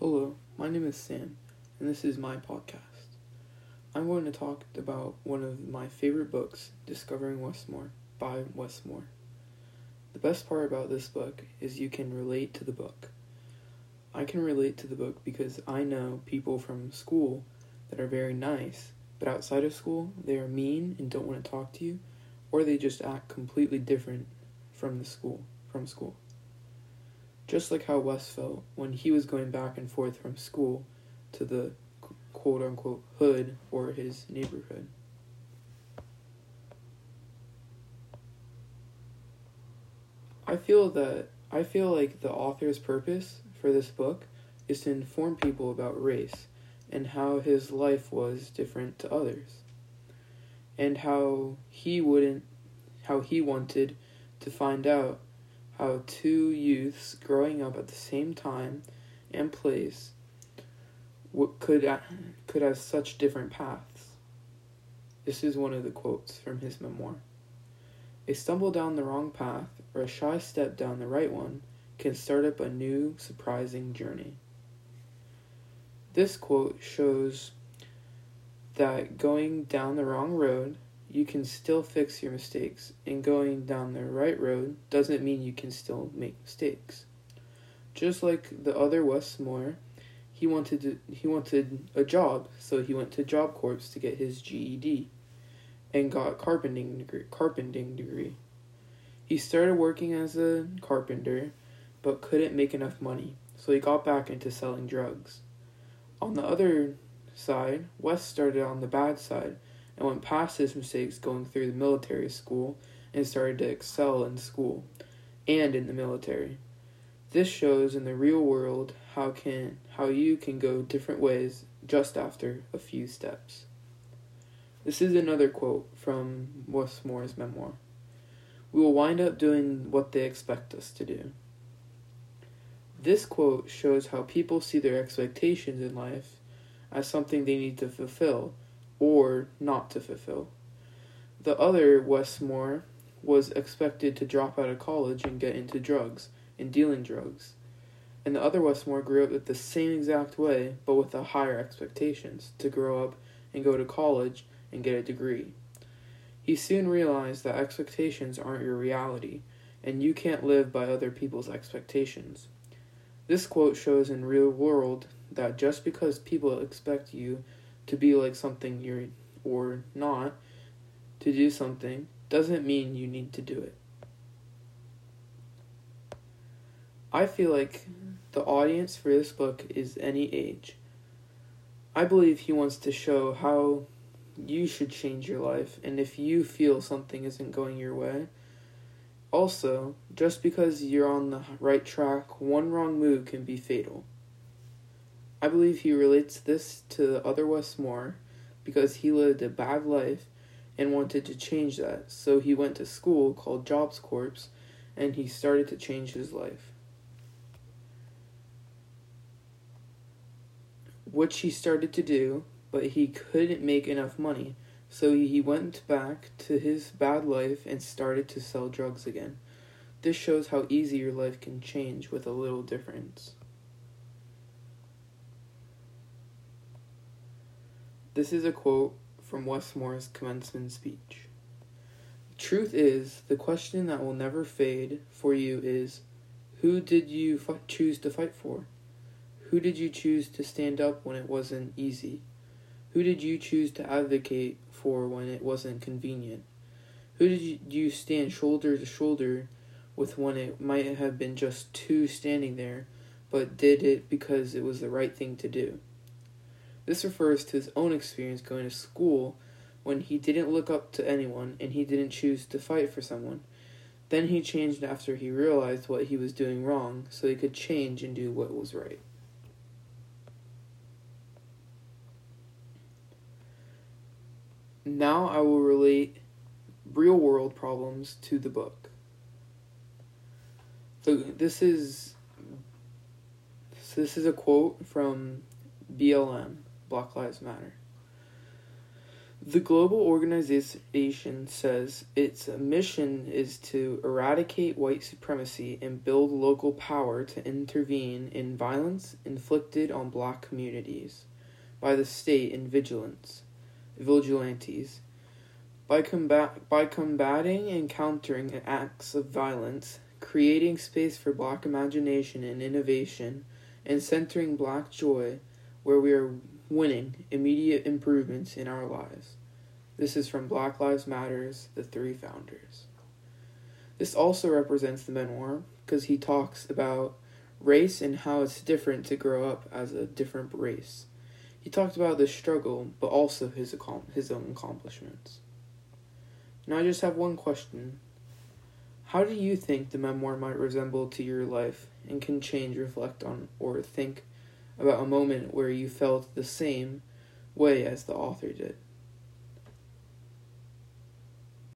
Hello, my name is Sam, and this is my podcast. I'm going to talk about one of my favorite books, Discovering Wes Moore by Wes Moore. The best part about this book is you can relate to the book. I can relate to the book because I know people from school that are very nice, but outside of school, they are mean and don't want to talk to you, or they just act completely different from the school, from school. Just like how Wes felt when he was going back and forth from school to the quote unquote hood or his neighborhood. I feel that I feel like the author's purpose for this book is to inform people about race and how his life was different to others and how he wouldn't how he wanted to find out how two youths growing up at the same time and place could could have such different paths. This is one of the quotes from his memoir. A stumble down the wrong path or a shy step down the right one can start up a new, surprising journey. This quote shows that going down the wrong road, you can still fix your mistakes, and going down the right road doesn't mean you can still make mistakes. Just like the other Wes Moore, he wanted to, he wanted a job, so he went to Job Corps to get his GED and got carpenting degree, carpenting degree. He started working as a carpenter, but couldn't make enough money, so he got back into selling drugs. On the other side, Wes started on the bad side and went past his mistakes going through the military school and started to excel in school and in the military. This shows in the real world how can how you can go different ways just after a few steps. This is another quote from Wes Moore's memoir. We will wind up doing what they expect us to do. This quote shows how people see their expectations in life as something they need to fulfill or not to fulfill. The other Wes Moore was expected to drop out of college and get into drugs and dealing drugs. And the other Wes Moore grew up the same exact way, but with the higher expectations to grow up and go to college and get a degree. He soon realized that expectations aren't your reality, and you can't live by other people's expectations. This quote shows in real world that just because people expect you to be like something you're or not to do something doesn't mean you need to do it. I feel like the audience for this book is any age. I believe he wants to show how you should change your life and if you feel something isn't going your way. Also, just because you're on the right track, one wrong move can be fatal. I believe he relates this to the other Wes Moore because he lived a bad life and wanted to change that, so he went to school called Jobs Corps and he started to change his life. which he started to do, but he couldn't make enough money, so he went back to his bad life and started to sell drugs again. This shows how easy your life can change with a little difference. This is a quote from Wes Moore's commencement speech. Truth is, the question that will never fade for you is who did you f- choose to fight for? Who did you choose to stand up when it wasn't easy? Who did you choose to advocate for when it wasn't convenient? Who did you, you stand shoulder to shoulder with when it might have been just two standing there, but did it because it was the right thing to do? This refers to his own experience going to school when he didn't look up to anyone and he didn't choose to fight for someone. Then he changed after he realized what he was doing wrong so he could change and do what was right. Now I will relate real world problems to the book. So this is so this is a quote from BLM, Black Lives Matter. The global organization says its mission is to eradicate white supremacy and build local power to intervene in violence inflicted on black communities by the state and vigilance, vigilantes. By, combat, by combating and countering acts of violence, creating space for black imagination and innovation, and centering black joy where we are winning immediate improvements in our lives. This is from Black Lives Matters, the three founders. This also represents the memoir because he talks about race and how it's different to grow up as a different race. He talked about the struggle, but also his his own accomplishments. Now I just have one question. How do you think the memoir might resemble to your life and can change, reflect on, or think about a moment where you felt the same way as the author did?